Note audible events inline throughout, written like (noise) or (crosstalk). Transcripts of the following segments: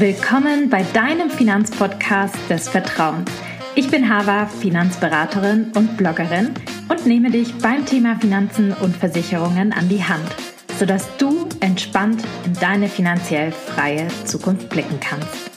Willkommen bei deinem Finanzpodcast des Vertrauens. Ich bin Hava, Finanzberaterin und Bloggerin und nehme dich beim Thema Finanzen und Versicherungen an die Hand, sodass du entspannt in deine finanziell freie Zukunft blicken kannst.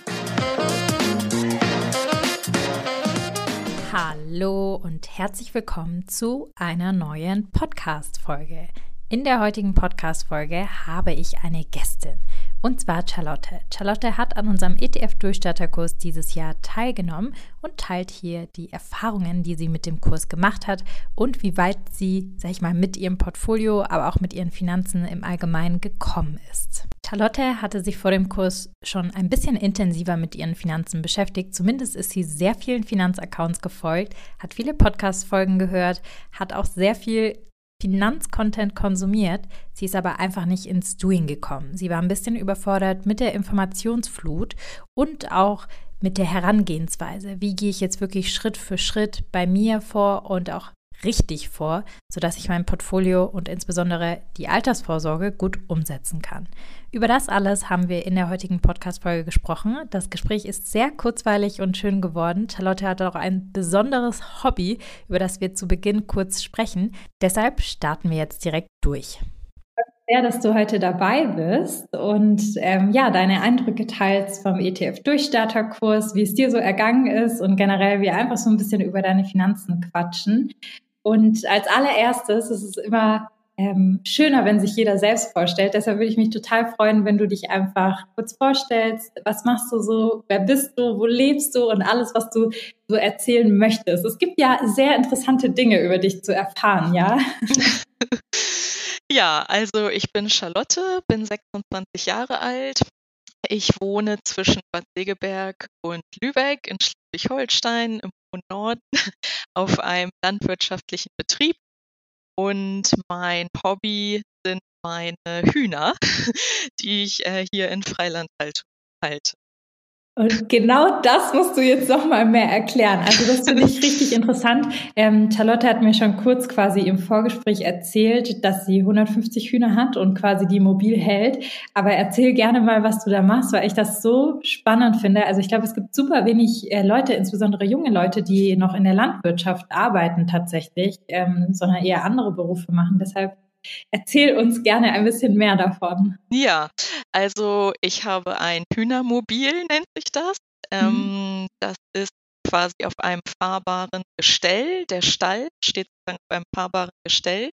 Hallo und herzlich willkommen zu einer neuen Podcast-Folge. In der heutigen Podcast-Folge habe ich eine Gästin. Und zwar Charlotte. Charlotte hat an unserem ETF-Durchstarterkurs dieses Jahr teilgenommen und teilt hier die Erfahrungen, die sie mit dem Kurs gemacht hat und wie weit sie, sag ich mal, mit ihrem Portfolio, aber auch mit ihren Finanzen im Allgemeinen gekommen ist. Charlotte hatte sich vor dem Kurs schon ein bisschen intensiver mit ihren Finanzen beschäftigt. Zumindest ist sie sehr vielen Finanzaccounts gefolgt, hat viele Podcast-Folgen gehört, hat auch sehr viel Finanzcontent konsumiert. Sie ist aber einfach nicht ins Doing gekommen. Sie war ein bisschen überfordert mit der Informationsflut und auch mit der Herangehensweise. Wie gehe ich jetzt wirklich Schritt für Schritt bei mir vor und auch richtig vor, sodass ich mein Portfolio und insbesondere die Altersvorsorge gut umsetzen kann. Über das alles haben wir in der heutigen Podcast-Folge gesprochen. Das Gespräch ist sehr kurzweilig und schön geworden. Charlotte hat auch ein besonderes Hobby, über das wir zu Beginn kurz sprechen. Deshalb starten wir jetzt direkt durch sehr, dass du heute dabei bist und ähm, ja, deine Eindrücke teilst vom ETF-Durchstarterkurs, wie es dir so ergangen ist und generell wir einfach so ein bisschen über deine Finanzen quatschen. Und als allererstes ist es immer ähm, schöner, wenn sich jeder selbst vorstellt. Deshalb würde ich mich total freuen, wenn du dich einfach kurz vorstellst. Was machst du so? Wer bist du? Wo lebst du? Und alles, was du so erzählen möchtest. Es gibt ja sehr interessante Dinge über dich zu erfahren, ja? (laughs) Ja, also ich bin Charlotte, bin 26 Jahre alt. Ich wohne zwischen Bad Segeberg und Lübeck in Schleswig-Holstein im Norden (laughs) auf einem landwirtschaftlichen Betrieb. Und mein Hobby sind meine Hühner, (laughs) die ich äh, hier in Freilandhaltung halte. Und genau das musst du jetzt noch mal mehr erklären. Also das finde ich richtig (laughs) interessant. Ähm, Charlotte hat mir schon kurz quasi im Vorgespräch erzählt, dass sie 150 Hühner hat und quasi die mobil hält. Aber erzähl gerne mal, was du da machst, weil ich das so spannend finde. Also ich glaube, es gibt super wenig äh, Leute, insbesondere junge Leute, die noch in der Landwirtschaft arbeiten tatsächlich, ähm, sondern eher andere Berufe machen. Deshalb Erzähl uns gerne ein bisschen mehr davon. Ja, also ich habe ein Hühnermobil, nennt sich das. Mhm. Ähm, das ist quasi auf einem fahrbaren Gestell. Der Stall steht sozusagen auf einem fahrbaren Gestell.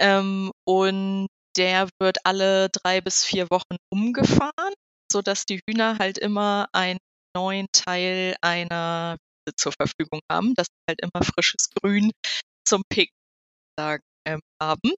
Ähm, und der wird alle drei bis vier Wochen umgefahren, sodass die Hühner halt immer einen neuen Teil einer Wiese zur Verfügung haben, dass sie halt immer frisches Grün zum Picken ähm, haben.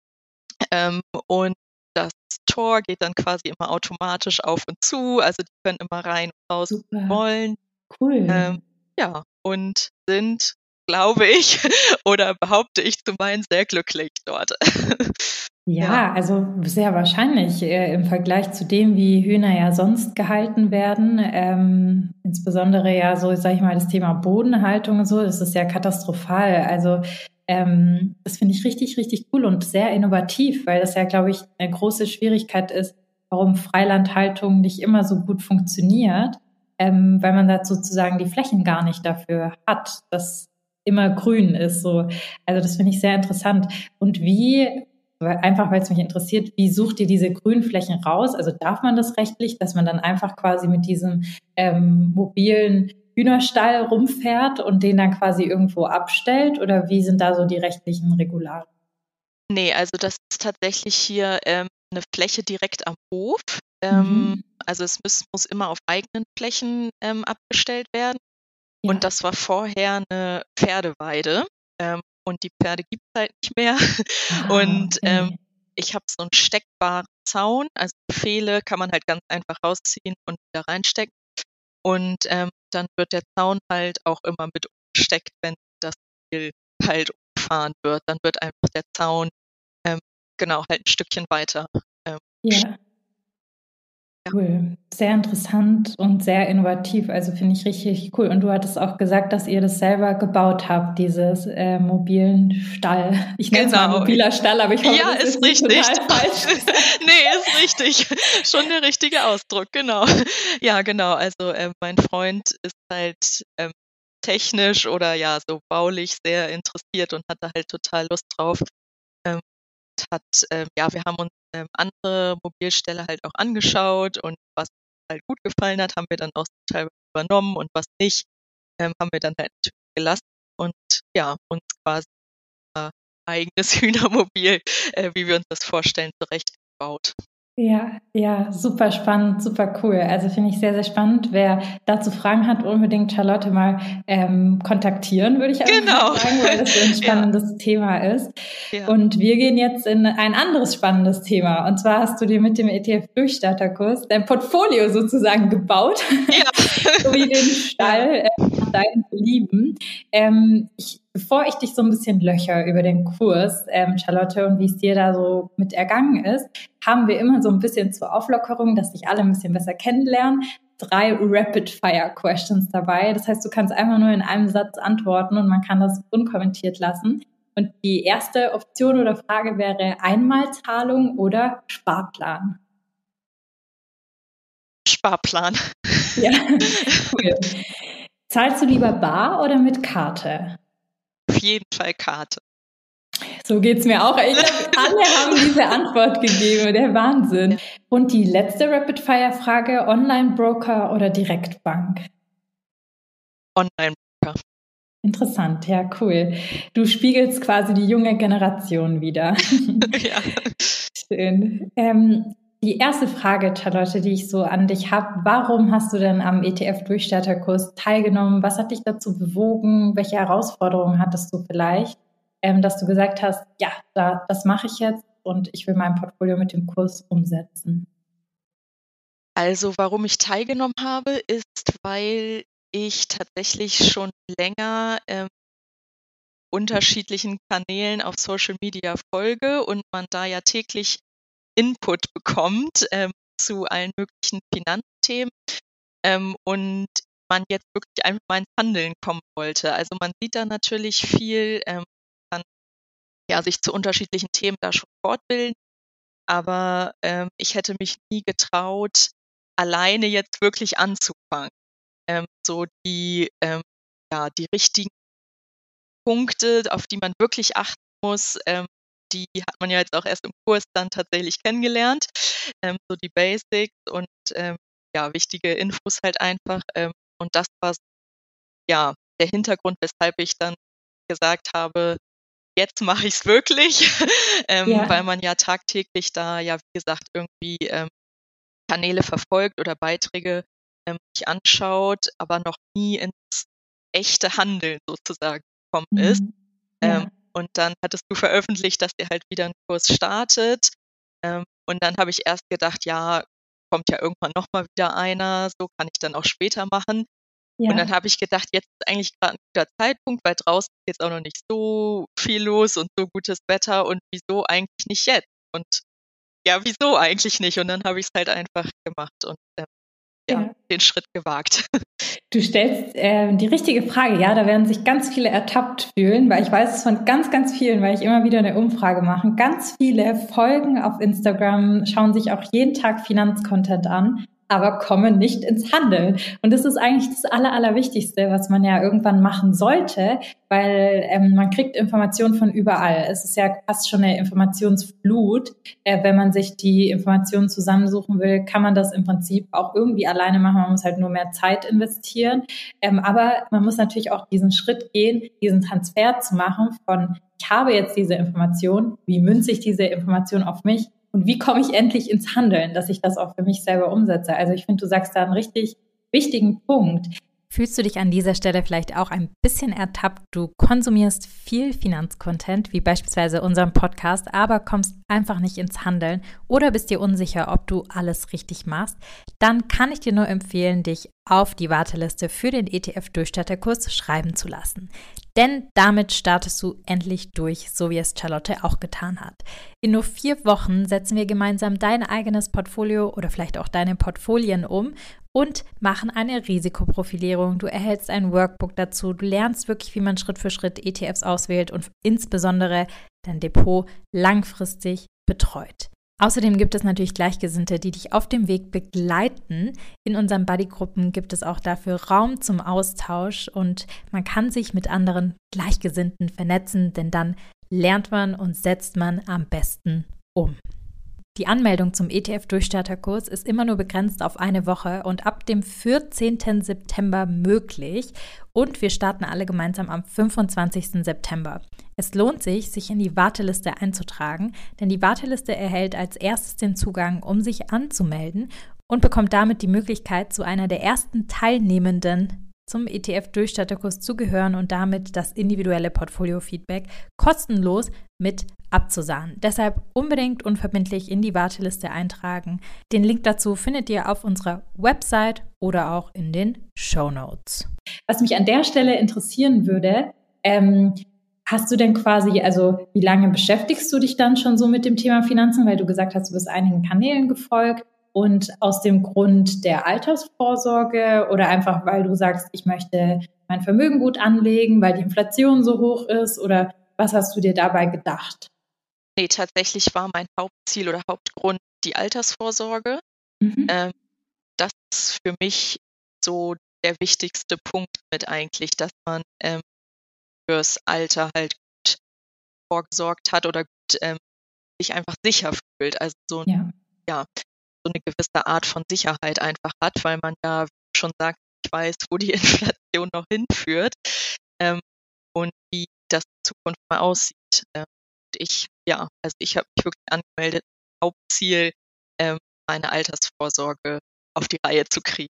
Ähm, und das Tor geht dann quasi immer automatisch auf und zu. Also die können immer rein und raus Super. wollen. Cool. Ähm, ja, und sind, glaube ich, (laughs) oder behaupte ich zu meinen, sehr glücklich dort. (laughs) Ja, also sehr wahrscheinlich äh, im Vergleich zu dem, wie Hühner ja sonst gehalten werden. Ähm, insbesondere ja so, sag ich mal, das Thema Bodenhaltung und so, das ist ja katastrophal. Also ähm, das finde ich richtig, richtig cool und sehr innovativ, weil das ja, glaube ich, eine große Schwierigkeit ist, warum Freilandhaltung nicht immer so gut funktioniert, ähm, weil man da sozusagen die Flächen gar nicht dafür hat, dass immer grün ist. So. Also das finde ich sehr interessant. Und wie, einfach weil es mich interessiert, wie sucht ihr diese Grünflächen raus? Also darf man das rechtlich, dass man dann einfach quasi mit diesem ähm, mobilen Hühnerstall rumfährt und den dann quasi irgendwo abstellt? Oder wie sind da so die rechtlichen Regularien? Nee, also das ist tatsächlich hier ähm, eine Fläche direkt am Hof. Ähm, mhm. Also es muss, muss, immer auf eigenen Flächen ähm, abgestellt werden. Ja. Und das war vorher eine Pferdeweide. Ähm, und die Pferde gibt es halt nicht mehr. (laughs) Ah, und okay. Ähm, ich habe so einen steckbaren Zaun. Also Pfähle kann man halt ganz einfach rausziehen und wieder reinstecken. Und ähm, dann wird der Zaun halt auch immer mit umgesteckt, wenn das Ziel halt umgefahren wird. Dann wird einfach der Zaun ähm, genau halt ein Stückchen weiter. Ähm, ja. Cool, sehr interessant und sehr innovativ. Also finde ich richtig cool. Und du hattest auch gesagt, dass ihr das selber gebaut habt, dieses äh, mobilen Stall. Ich nenne genau. es mal mobiler Stall, aber ich hoffe, ja, das ist, ist richtig. (laughs) falsch. nee, ist richtig. Schon der richtige Ausdruck, genau. Ja, genau. Also äh, mein Freund ist halt ähm, technisch oder ja so baulich sehr interessiert und hat da halt total Lust drauf. Hat, ähm, ja, wir haben uns ähm, andere Mobilställe halt auch angeschaut und was halt gut gefallen hat, haben wir dann auch teilweise übernommen und was nicht, ähm, haben wir dann halt natürlich gelassen und ja, uns quasi äh, eigenes (laughs) Hühnermobil, äh, wie wir uns das vorstellen, zurechtgebaut. Ja, ja, super spannend, super cool. Also finde ich sehr, sehr spannend. Wer dazu Fragen hat, unbedingt Charlotte mal ähm, kontaktieren, würde ich einfach genau. sagen, weil das so ein (laughs) spannendes ja. Thema ist. Ja. Und wir gehen jetzt in ein anderes spannendes Thema. Und zwar hast du dir mit dem ETF-Durchstarterkurs dein Portfolio sozusagen gebaut, ja. (laughs) sowie den Stall deinen Lieben. Ähm, ich bevor ich dich so ein bisschen löcher über den Kurs, ähm, Charlotte, und wie es dir da so mit ergangen ist, haben wir immer so ein bisschen zur Auflockerung, dass sich alle ein bisschen besser kennenlernen, drei Rapid-Fire-Questions dabei. Das heißt, du kannst einfach nur in einem Satz antworten und man kann das unkommentiert lassen. Und die erste Option oder Frage wäre Einmalzahlung oder Sparplan. Sparplan. Ja, (laughs) cool. Zahlst du lieber bar oder mit Karte? jeden Fall Karte. So geht es mir auch. Ich (laughs) glaub, alle haben diese Antwort gegeben. Der Wahnsinn. Und die letzte Rapid-Fire-Frage: Online-Broker oder Direktbank? Online-Broker. Interessant, ja, cool. Du spiegelst quasi die junge Generation wieder. (laughs) ja. Schön. Ähm, die erste Frage, Charlotte, die ich so an dich habe, warum hast du denn am ETF-Durchstarterkurs teilgenommen? Was hat dich dazu bewogen? Welche Herausforderungen hattest du vielleicht, ähm, dass du gesagt hast, ja, da, das mache ich jetzt und ich will mein Portfolio mit dem Kurs umsetzen? Also, warum ich teilgenommen habe, ist, weil ich tatsächlich schon länger ähm, unterschiedlichen Kanälen auf Social Media folge und man da ja täglich Input bekommt ähm, zu allen möglichen Finanzthemen ähm, und man jetzt wirklich einfach mal ins Handeln kommen wollte. Also man sieht da natürlich viel, ähm, kann ja sich zu unterschiedlichen Themen da schon fortbilden, aber ähm, ich hätte mich nie getraut, alleine jetzt wirklich anzufangen. Ähm, so die ähm, ja die richtigen Punkte, auf die man wirklich achten muss, ähm, die hat man ja jetzt auch erst im Kurs dann tatsächlich kennengelernt. Ähm, so die Basics und ähm, ja, wichtige Infos halt einfach. Ähm, und das war ja der Hintergrund, weshalb ich dann gesagt habe, jetzt mache ich es wirklich, (laughs) ähm, ja. weil man ja tagtäglich da ja, wie gesagt, irgendwie ähm, Kanäle verfolgt oder Beiträge ähm, sich anschaut, aber noch nie ins echte Handeln sozusagen gekommen mhm. ist. Ja. Ähm, und dann hattest du veröffentlicht, dass ihr halt wieder einen Kurs startet. Ähm, und dann habe ich erst gedacht, ja, kommt ja irgendwann nochmal wieder einer, so kann ich dann auch später machen. Ja. Und dann habe ich gedacht, jetzt ist eigentlich gerade ein guter Zeitpunkt, weil draußen ist jetzt auch noch nicht so viel los und so gutes Wetter und wieso eigentlich nicht jetzt? Und ja, wieso eigentlich nicht? Und dann habe ich es halt einfach gemacht und äh, ja, ja, den Schritt gewagt. (laughs) Du stellst äh, die richtige Frage, ja, da werden sich ganz viele ertappt fühlen, weil ich weiß es von ganz, ganz vielen, weil ich immer wieder eine Umfrage mache. Ganz viele folgen auf Instagram, schauen sich auch jeden Tag Finanzcontent an aber kommen nicht ins Handeln. Und das ist eigentlich das Aller, Allerwichtigste, was man ja irgendwann machen sollte, weil ähm, man kriegt Informationen von überall. Es ist ja fast schon eine Informationsflut. Äh, wenn man sich die Informationen zusammensuchen will, kann man das im Prinzip auch irgendwie alleine machen. Man muss halt nur mehr Zeit investieren. Ähm, aber man muss natürlich auch diesen Schritt gehen, diesen Transfer zu machen von ich habe jetzt diese Information, wie münze ich diese Information auf mich und wie komme ich endlich ins Handeln, dass ich das auch für mich selber umsetze. Also ich finde, du sagst da einen richtig wichtigen Punkt. Fühlst du dich an dieser Stelle vielleicht auch ein bisschen ertappt? Du konsumierst viel Finanzcontent, wie beispielsweise unseren Podcast, aber kommst einfach nicht ins Handeln oder bist dir unsicher, ob du alles richtig machst? Dann kann ich dir nur empfehlen, dich auf die Warteliste für den ETF-Durchstatterkurs schreiben zu lassen. Denn damit startest du endlich durch, so wie es Charlotte auch getan hat. In nur vier Wochen setzen wir gemeinsam dein eigenes Portfolio oder vielleicht auch deine Portfolien um und machen eine Risikoprofilierung. Du erhältst ein Workbook dazu. Du lernst wirklich, wie man Schritt für Schritt ETFs auswählt und insbesondere dein Depot langfristig betreut. Außerdem gibt es natürlich Gleichgesinnte, die dich auf dem Weg begleiten. In unseren Buddygruppen gibt es auch dafür Raum zum Austausch und man kann sich mit anderen Gleichgesinnten vernetzen, denn dann lernt man und setzt man am besten um. Die Anmeldung zum ETF-Durchstarterkurs ist immer nur begrenzt auf eine Woche und ab dem 14. September möglich. Und wir starten alle gemeinsam am 25. September. Es lohnt sich, sich in die Warteliste einzutragen, denn die Warteliste erhält als erstes den Zugang, um sich anzumelden und bekommt damit die Möglichkeit, zu einer der ersten Teilnehmenden zum ETF-Durchstatterkurs zugehören und damit das individuelle Portfolio-Feedback kostenlos mit abzusahnen. Deshalb unbedingt unverbindlich in die Warteliste eintragen. Den Link dazu findet ihr auf unserer Website oder auch in den Show Notes. Was mich an der Stelle interessieren würde, ähm, hast du denn quasi, also wie lange beschäftigst du dich dann schon so mit dem Thema Finanzen, weil du gesagt hast, du bist einigen Kanälen gefolgt und aus dem Grund der Altersvorsorge oder einfach weil du sagst, ich möchte mein Vermögen gut anlegen, weil die Inflation so hoch ist oder was hast du dir dabei gedacht? Nee, tatsächlich war mein Hauptziel oder Hauptgrund die Altersvorsorge. Mhm. Ähm, das ist für mich so der wichtigste Punkt mit eigentlich, dass man ähm, fürs Alter halt gut vorgesorgt hat oder gut ähm, sich einfach sicher fühlt. Also so, ja. ja, so eine gewisse Art von Sicherheit einfach hat, weil man ja schon sagt, ich weiß, wo die (laughs) Inflation noch hinführt ähm, und wie das in Zukunft mal aussieht. Ähm, und ich, ja, also ich habe mich wirklich angemeldet, Hauptziel, ähm, meine Altersvorsorge auf die Reihe zu kriegen.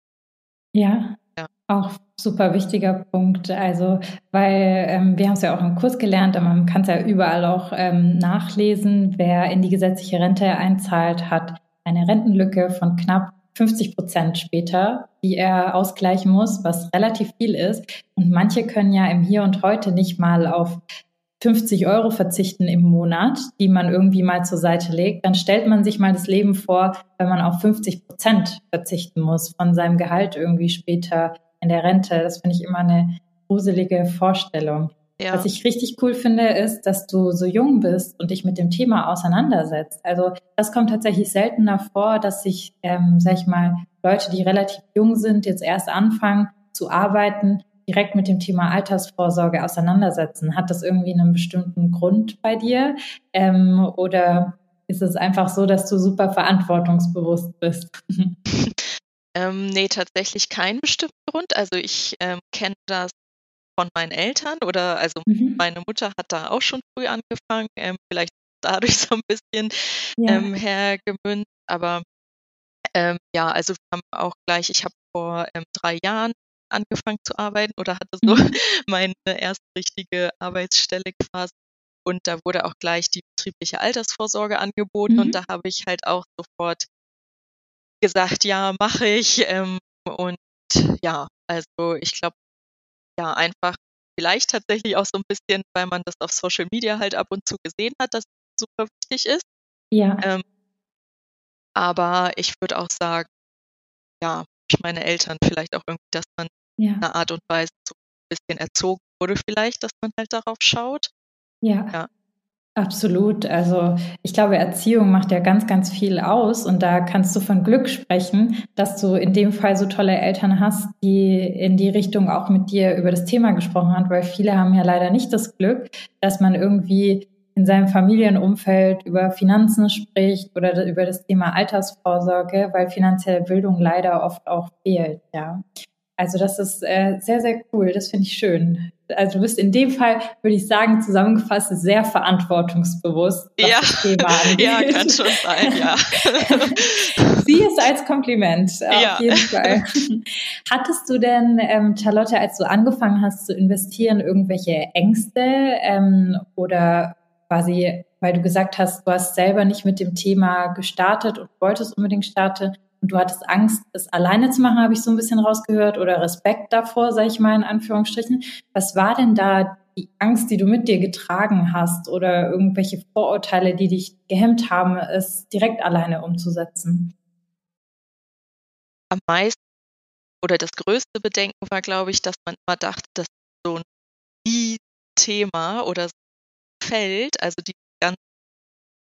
Ja, ja. auch super wichtiger Punkt. Also, weil ähm, wir haben es ja auch im Kurs gelernt, aber man kann es ja überall auch ähm, nachlesen. Wer in die gesetzliche Rente einzahlt, hat eine Rentenlücke von knapp 50 Prozent später, die er ausgleichen muss, was relativ viel ist. Und manche können ja im Hier und Heute nicht mal auf 50 Euro verzichten im Monat, die man irgendwie mal zur Seite legt, dann stellt man sich mal das Leben vor, wenn man auf 50 Prozent verzichten muss von seinem Gehalt irgendwie später in der Rente. Das finde ich immer eine gruselige Vorstellung. Ja. Was ich richtig cool finde, ist, dass du so jung bist und dich mit dem Thema auseinandersetzt. Also das kommt tatsächlich seltener vor, dass sich, ähm, sag ich mal, Leute, die relativ jung sind, jetzt erst anfangen zu arbeiten, direkt mit dem Thema Altersvorsorge auseinandersetzen. Hat das irgendwie einen bestimmten Grund bei dir? Ähm, oder ist es einfach so, dass du super verantwortungsbewusst bist? (laughs) ähm, nee, tatsächlich keinen bestimmten Grund. Also ich ähm, kenne das von meinen Eltern oder also mhm. meine Mutter hat da auch schon früh angefangen, ähm, vielleicht (laughs) dadurch so ein bisschen ja. ähm, hergemünzt, aber ähm, ja, also wir haben auch gleich, ich habe vor ähm, drei Jahren angefangen zu arbeiten oder hatte so mhm. (laughs) meine erste richtige Arbeitsstelle quasi und da wurde auch gleich die betriebliche Altersvorsorge angeboten mhm. und da habe ich halt auch sofort gesagt, ja, mache ich ähm, und ja, also ich glaube, ja, einfach vielleicht tatsächlich auch so ein bisschen, weil man das auf Social Media halt ab und zu gesehen hat, dass es super wichtig ist. Ja. Ähm, aber ich würde auch sagen, ja, meine Eltern vielleicht auch irgendwie, dass man ja. in einer Art und Weise so ein bisschen erzogen wurde vielleicht, dass man halt darauf schaut. Ja. ja. Absolut. Also ich glaube, Erziehung macht ja ganz, ganz viel aus und da kannst du von Glück sprechen, dass du in dem Fall so tolle Eltern hast, die in die Richtung auch mit dir über das Thema gesprochen haben, weil viele haben ja leider nicht das Glück, dass man irgendwie in seinem Familienumfeld über Finanzen spricht oder über das Thema Altersvorsorge, weil finanzielle Bildung leider oft auch fehlt, ja. Also das ist äh, sehr, sehr cool. Das finde ich schön. Also du bist in dem Fall, würde ich sagen, zusammengefasst sehr verantwortungsbewusst. ja, (laughs) ja, kann schon sein, ja. (laughs) Sieh es als Kompliment, auf ja. jeden Fall. (laughs) Hattest du denn, ähm, Charlotte, als du angefangen hast zu investieren, irgendwelche Ängste ähm, oder quasi, weil du gesagt hast, du hast selber nicht mit dem Thema gestartet und wolltest unbedingt starten, du hattest Angst, es alleine zu machen, habe ich so ein bisschen rausgehört, oder Respekt davor, sage ich mal in Anführungsstrichen. Was war denn da die Angst, die du mit dir getragen hast oder irgendwelche Vorurteile, die dich gehemmt haben, es direkt alleine umzusetzen? Am meisten oder das größte Bedenken war, glaube ich, dass man immer dachte, dass so ein Thema oder Feld, also die ganzen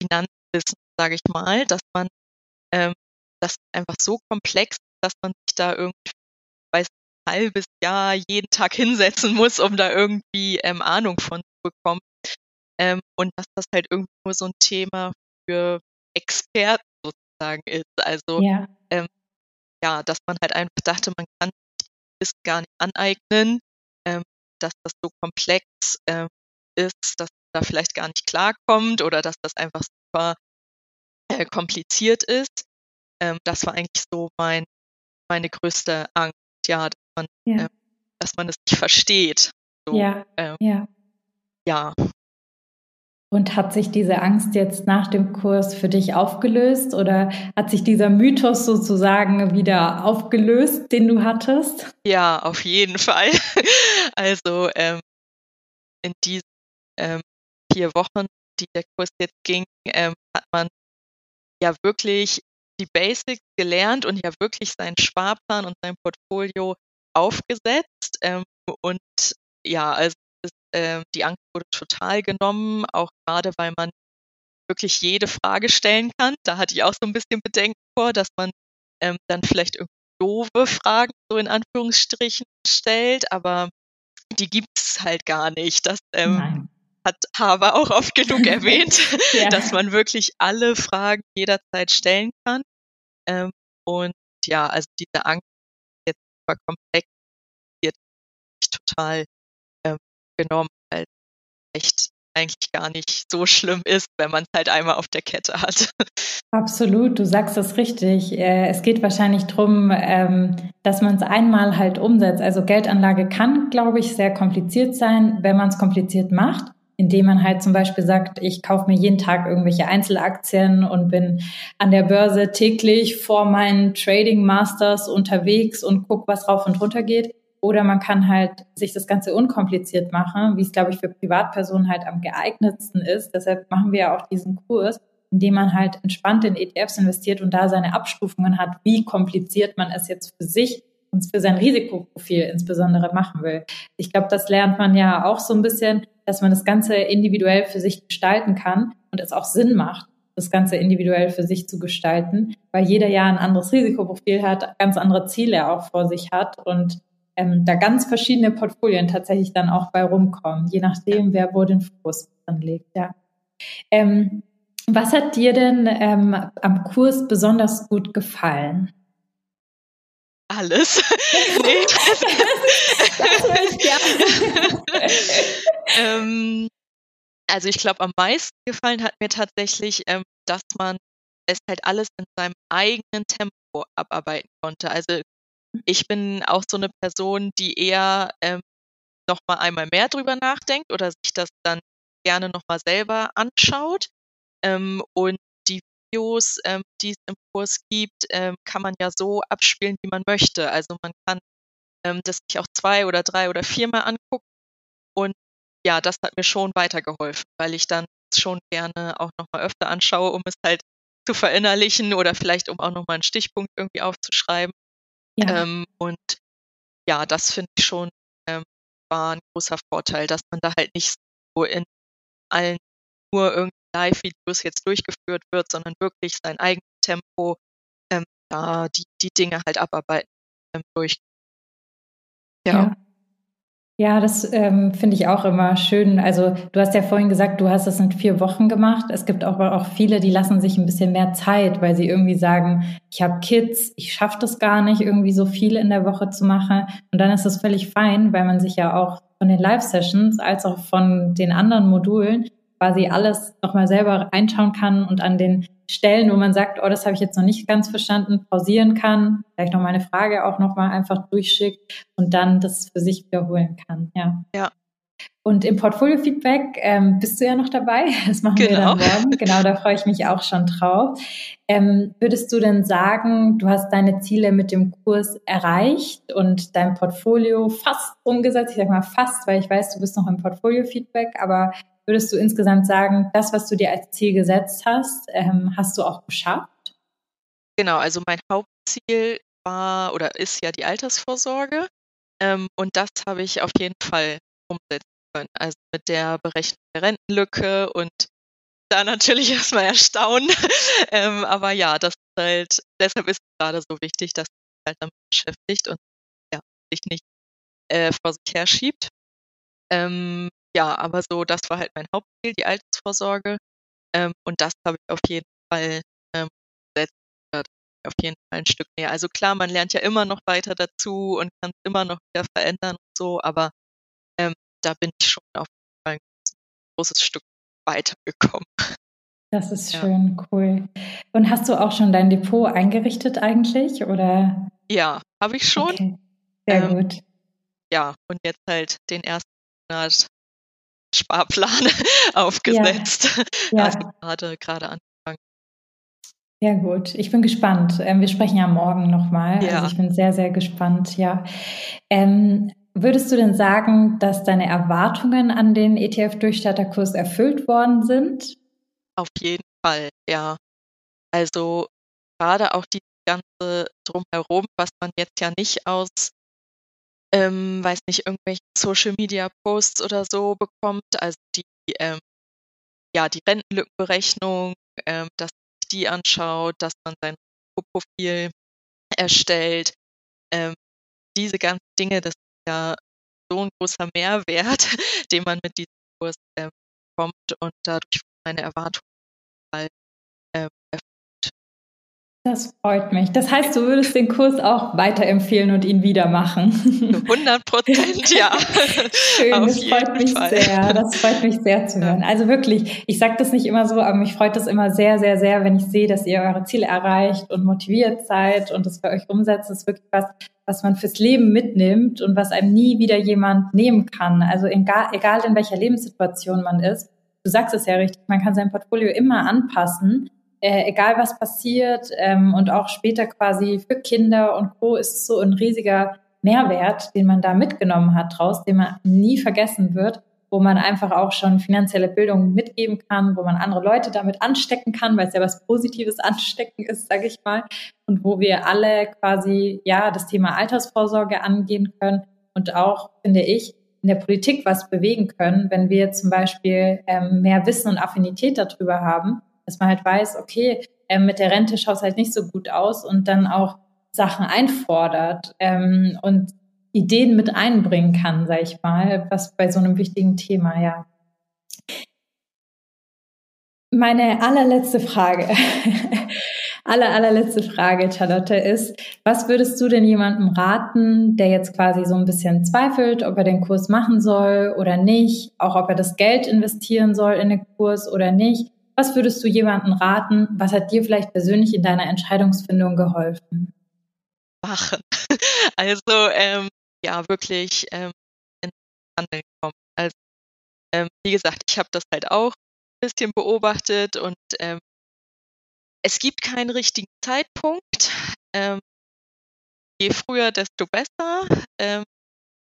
Finanzwissen, sage ich mal, dass man ähm, das einfach so komplex, dass man sich da irgendwie weiß ein halbes Jahr jeden Tag (laughs) hinsetzen muss, um da irgendwie ähm, Ahnung von zu bekommen. Ähm, und dass das halt irgendwie nur so ein Thema für Experten sozusagen ist. Also ja, ähm, ja dass man halt einfach dachte, man kann sich das gar nicht aneignen, ähm, dass das so komplex ähm, ist, dass man da vielleicht gar nicht klarkommt oder dass das einfach super äh, kompliziert ist. Ähm, das war eigentlich so mein, meine größte Angst, ja, dass man, ja. Ähm, dass man es nicht versteht. So, ja, ähm, ja. Ja. Und hat sich diese Angst jetzt nach dem Kurs für dich aufgelöst oder hat sich dieser Mythos sozusagen wieder aufgelöst, den du hattest? Ja, auf jeden Fall. (laughs) Also ähm, in diesen ähm, vier Wochen, die der Kurs jetzt ging, ähm, hat man ja wirklich die Basics gelernt und ja wirklich seinen Sparplan und sein Portfolio aufgesetzt. Ähm, und ja, also ist, äh, die Angst wurde total genommen, auch gerade weil man wirklich jede Frage stellen kann. Da hatte ich auch so ein bisschen Bedenken vor, dass man ähm, dann vielleicht irgendwie doofe Fragen so in Anführungsstrichen stellt, aber die gibt es halt gar nicht. Das ähm, hat Haber auch oft genug (laughs) erwähnt, ja. dass man wirklich alle Fragen jederzeit stellen kann. Ähm, und ja, also diese Angst jetzt super komplex wird total ähm, genommen, weil echt eigentlich gar nicht so schlimm ist, wenn man es halt einmal auf der Kette hat. Absolut, du sagst es richtig. Äh, es geht wahrscheinlich darum, ähm, dass man es einmal halt umsetzt. Also Geldanlage kann, glaube ich, sehr kompliziert sein, wenn man es kompliziert macht indem man halt zum Beispiel sagt, ich kaufe mir jeden Tag irgendwelche Einzelaktien und bin an der Börse täglich vor meinen Trading Masters unterwegs und gucke, was rauf und runter geht. Oder man kann halt sich das Ganze unkompliziert machen, wie es, glaube ich, für Privatpersonen halt am geeignetsten ist. Deshalb machen wir ja auch diesen Kurs, indem man halt entspannt in ETFs investiert und da seine Abstufungen hat, wie kompliziert man es jetzt für sich und für sein Risikoprofil insbesondere machen will. Ich glaube, das lernt man ja auch so ein bisschen, dass man das Ganze individuell für sich gestalten kann und es auch Sinn macht, das Ganze individuell für sich zu gestalten, weil jeder ja ein anderes Risikoprofil hat, ganz andere Ziele auch vor sich hat und ähm, da ganz verschiedene Portfolien tatsächlich dann auch bei rumkommen, je nachdem, wer wo den Fokus anlegt. Ja. Ähm, was hat dir denn ähm, am Kurs besonders gut gefallen? alles. (laughs) nee. (laughs) (laughs) ähm, also ich glaube, am meisten gefallen hat mir tatsächlich, ähm, dass man es halt alles in seinem eigenen Tempo abarbeiten konnte. Also ich bin auch so eine Person, die eher ähm, noch mal einmal mehr drüber nachdenkt oder sich das dann gerne noch mal selber anschaut. Ähm, und Videos, ähm, die es im Kurs gibt, ähm, kann man ja so abspielen, wie man möchte. Also man kann ähm, das sich auch zwei oder drei oder viermal angucken. Und ja, das hat mir schon weitergeholfen, weil ich dann schon gerne auch nochmal öfter anschaue, um es halt zu verinnerlichen oder vielleicht um auch nochmal einen Stichpunkt irgendwie aufzuschreiben. Ja. Ähm, und ja, das finde ich schon ähm, war ein großer Vorteil, dass man da halt nicht so in allen nur irgendwie Live-Videos jetzt durchgeführt wird, sondern wirklich sein eigenes Tempo, ähm, da die, die Dinge halt abarbeiten ähm, durch. Ja. ja. Ja, das ähm, finde ich auch immer schön. Also du hast ja vorhin gesagt, du hast das in vier Wochen gemacht. Es gibt auch, auch viele, die lassen sich ein bisschen mehr Zeit, weil sie irgendwie sagen, ich habe Kids, ich schaffe das gar nicht, irgendwie so viel in der Woche zu machen. Und dann ist das völlig fein, weil man sich ja auch von den Live-Sessions als auch von den anderen Modulen quasi alles nochmal selber reinschauen kann und an den Stellen, wo man sagt, oh, das habe ich jetzt noch nicht ganz verstanden, pausieren kann, vielleicht noch mal eine Frage auch nochmal einfach durchschickt und dann das für sich wiederholen kann. Ja. Ja. Und im Portfolio-Feedback ähm, bist du ja noch dabei. (laughs) Das machen genau. wir dann genau. morgen. Genau, da freue ich mich auch schon drauf. Ähm, würdest du denn sagen, du hast deine Ziele mit dem Kurs erreicht und dein Portfolio fast umgesetzt? Ich sage mal fast, weil ich weiß, du bist noch im Portfolio-Feedback, aber würdest du insgesamt sagen, das, was du dir als Ziel gesetzt hast, ähm, hast du auch geschafft? Genau, also mein Hauptziel war oder ist ja die Altersvorsorge. Ähm, und das habe ich auf jeden Fall umsetzen können. Also mit der Berechnung der Rentenlücke und da natürlich (laughs) erstmal erstaunen. ähm, aber ja, das ist halt, deshalb ist es gerade so wichtig, dass man sich halt damit beschäftigt und ja, sich nicht äh, vor sich her schiebt. Ähm, ja, aber so, das war halt mein Hauptziel, die Altersvorsorge. Ähm, und das habe ich auf jeden Fall ähm, gesetzt, auf jeden Fall ein Stück mehr. Also klar, man lernt ja immer noch weiter dazu und kann es immer noch wieder verändern und so, aber ähm, da bin ich schon auf jeden Fall ein großes Stück weitergekommen. Das ist schön, ja. cool. Und hast du auch schon dein Depot eingerichtet eigentlich, oder? Ja, habe ich schon. Okay. Sehr ähm, gut. Ja, und jetzt halt den ersten Monat Sparplan (laughs) aufgesetzt. Ja. ja. Also gerade, gerade angefangen. Ja, gut. Ich bin gespannt. Ähm, wir sprechen ja morgen nochmal. Ja. Also ich bin sehr, sehr gespannt, ja. Ähm, würdest du denn sagen, dass deine Erwartungen an den ETF-Durchstarterkurs erfüllt worden sind? Auf jeden Fall, ja. Also gerade auch die ganze drumherum, was man jetzt ja nicht aus ähm, weiß nicht, irgendwelche Social Media Posts oder so bekommt, also die, ähm, ja, die Rentenlückenberechnung, ähm, dass man die anschaut, dass man sein Profil erstellt. Ähm, diese ganzen Dinge, das ist ja so ein großer Mehrwert, (laughs) den man mit diesem Kurs ähm, bekommt und dadurch meine Erwartungen halt, das freut mich. Das heißt, du würdest den Kurs auch weiterempfehlen und ihn wieder machen. (laughs) 100 Prozent, ja. Schön, Auf das freut mich Fall. sehr. Das freut mich sehr zu hören. Also wirklich, ich sage das nicht immer so, aber mich freut das immer sehr, sehr, sehr, wenn ich sehe, dass ihr eure Ziele erreicht und motiviert seid und das für euch umsetzt. Das ist wirklich was, was man fürs Leben mitnimmt und was einem nie wieder jemand nehmen kann. Also egal, egal in welcher Lebenssituation man ist. Du sagst es ja richtig, man kann sein Portfolio immer anpassen äh, egal was passiert ähm, und auch später quasi für Kinder und Co. ist so ein riesiger Mehrwert, den man da mitgenommen hat draus, den man nie vergessen wird, wo man einfach auch schon finanzielle Bildung mitgeben kann, wo man andere Leute damit anstecken kann, weil es ja was Positives (laughs) anstecken ist, sage ich mal, und wo wir alle quasi ja das Thema Altersvorsorge angehen können und auch, finde ich, in der Politik was bewegen können, wenn wir zum Beispiel ähm, mehr Wissen und Affinität darüber haben dass man halt weiß, okay, äh, mit der Rente schaut es halt nicht so gut aus und dann auch Sachen einfordert ähm, und Ideen mit einbringen kann, sage ich mal, was bei so einem wichtigen Thema, ja. Meine allerletzte Frage, (laughs) aller, allerletzte Frage, Charlotte, ist, was würdest du denn jemandem raten, der jetzt quasi so ein bisschen zweifelt, ob er den Kurs machen soll oder nicht, auch ob er das Geld investieren soll in den Kurs oder nicht? Was würdest du jemandem raten? Was hat dir vielleicht persönlich in deiner Entscheidungsfindung geholfen? Machen. (laughs) Also ähm, ja, wirklich ähm, ins Handeln kommen. Also ähm, wie gesagt, ich habe das halt auch ein bisschen beobachtet und ähm, es gibt keinen richtigen Zeitpunkt. Ähm, je früher, desto besser. Ähm,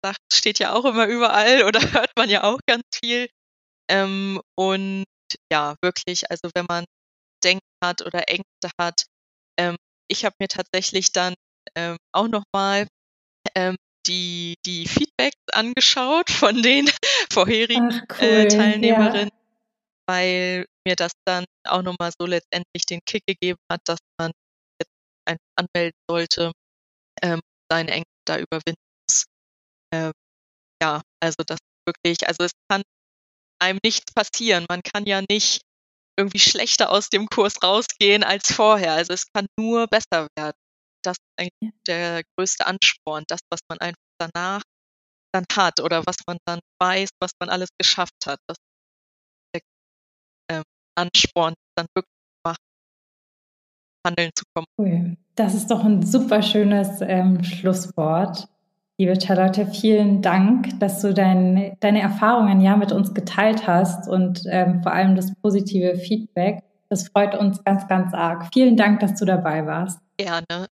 das steht ja auch immer überall (laughs) oder hört man ja auch ganz viel. Ähm, und ja, wirklich, also wenn man Denken hat oder Ängste hat, ähm, ich habe mir tatsächlich dann ähm, auch nochmal ähm, die, die Feedbacks angeschaut (laughs) von den vorherigen Ach, äh, cool, äh, Teilnehmerinnen, ja. weil mir das dann auch nochmal so letztendlich den Kick gegeben hat, dass man jetzt einfach anmelden sollte, ähm, seine Ängste da überwinden muss. Ähm, ja, also das wirklich, also es kann einem nichts passieren. Man kann ja nicht irgendwie schlechter aus dem Kurs rausgehen als vorher. Also es kann nur besser werden. Das ist eigentlich der größte Ansporn, das, was man einfach danach dann hat oder was man dann weiß, was man alles geschafft hat. Das ist der ähm, Ansporn, dann wirklich machen, handeln zu kommen. Cool. Das ist doch ein super schönes ähm, Schlusswort. Liebe Charlotte, vielen Dank, dass du dein, deine Erfahrungen ja mit uns geteilt hast und ähm, vor allem das positive Feedback. Das freut uns ganz, ganz arg. Vielen Dank, dass du dabei warst. Gerne.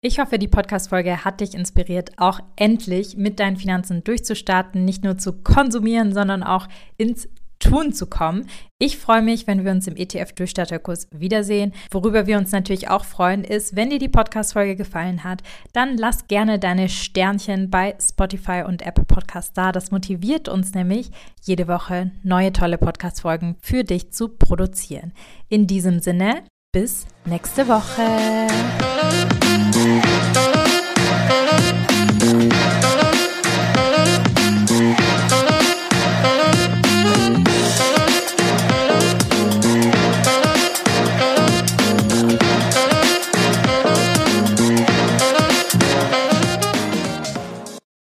Ich hoffe, die Podcast-Folge hat dich inspiriert, auch endlich mit deinen Finanzen durchzustarten, nicht nur zu konsumieren, sondern auch ins Tun zu kommen. Ich freue mich, wenn wir uns im ETF-Durchstarterkurs wiedersehen. Worüber wir uns natürlich auch freuen, ist, wenn dir die Podcast-Folge gefallen hat, dann lass gerne deine Sternchen bei Spotify und Apple Podcasts da. Das motiviert uns nämlich, jede Woche neue tolle Podcast-Folgen für dich zu produzieren. In diesem Sinne, bis nächste Woche.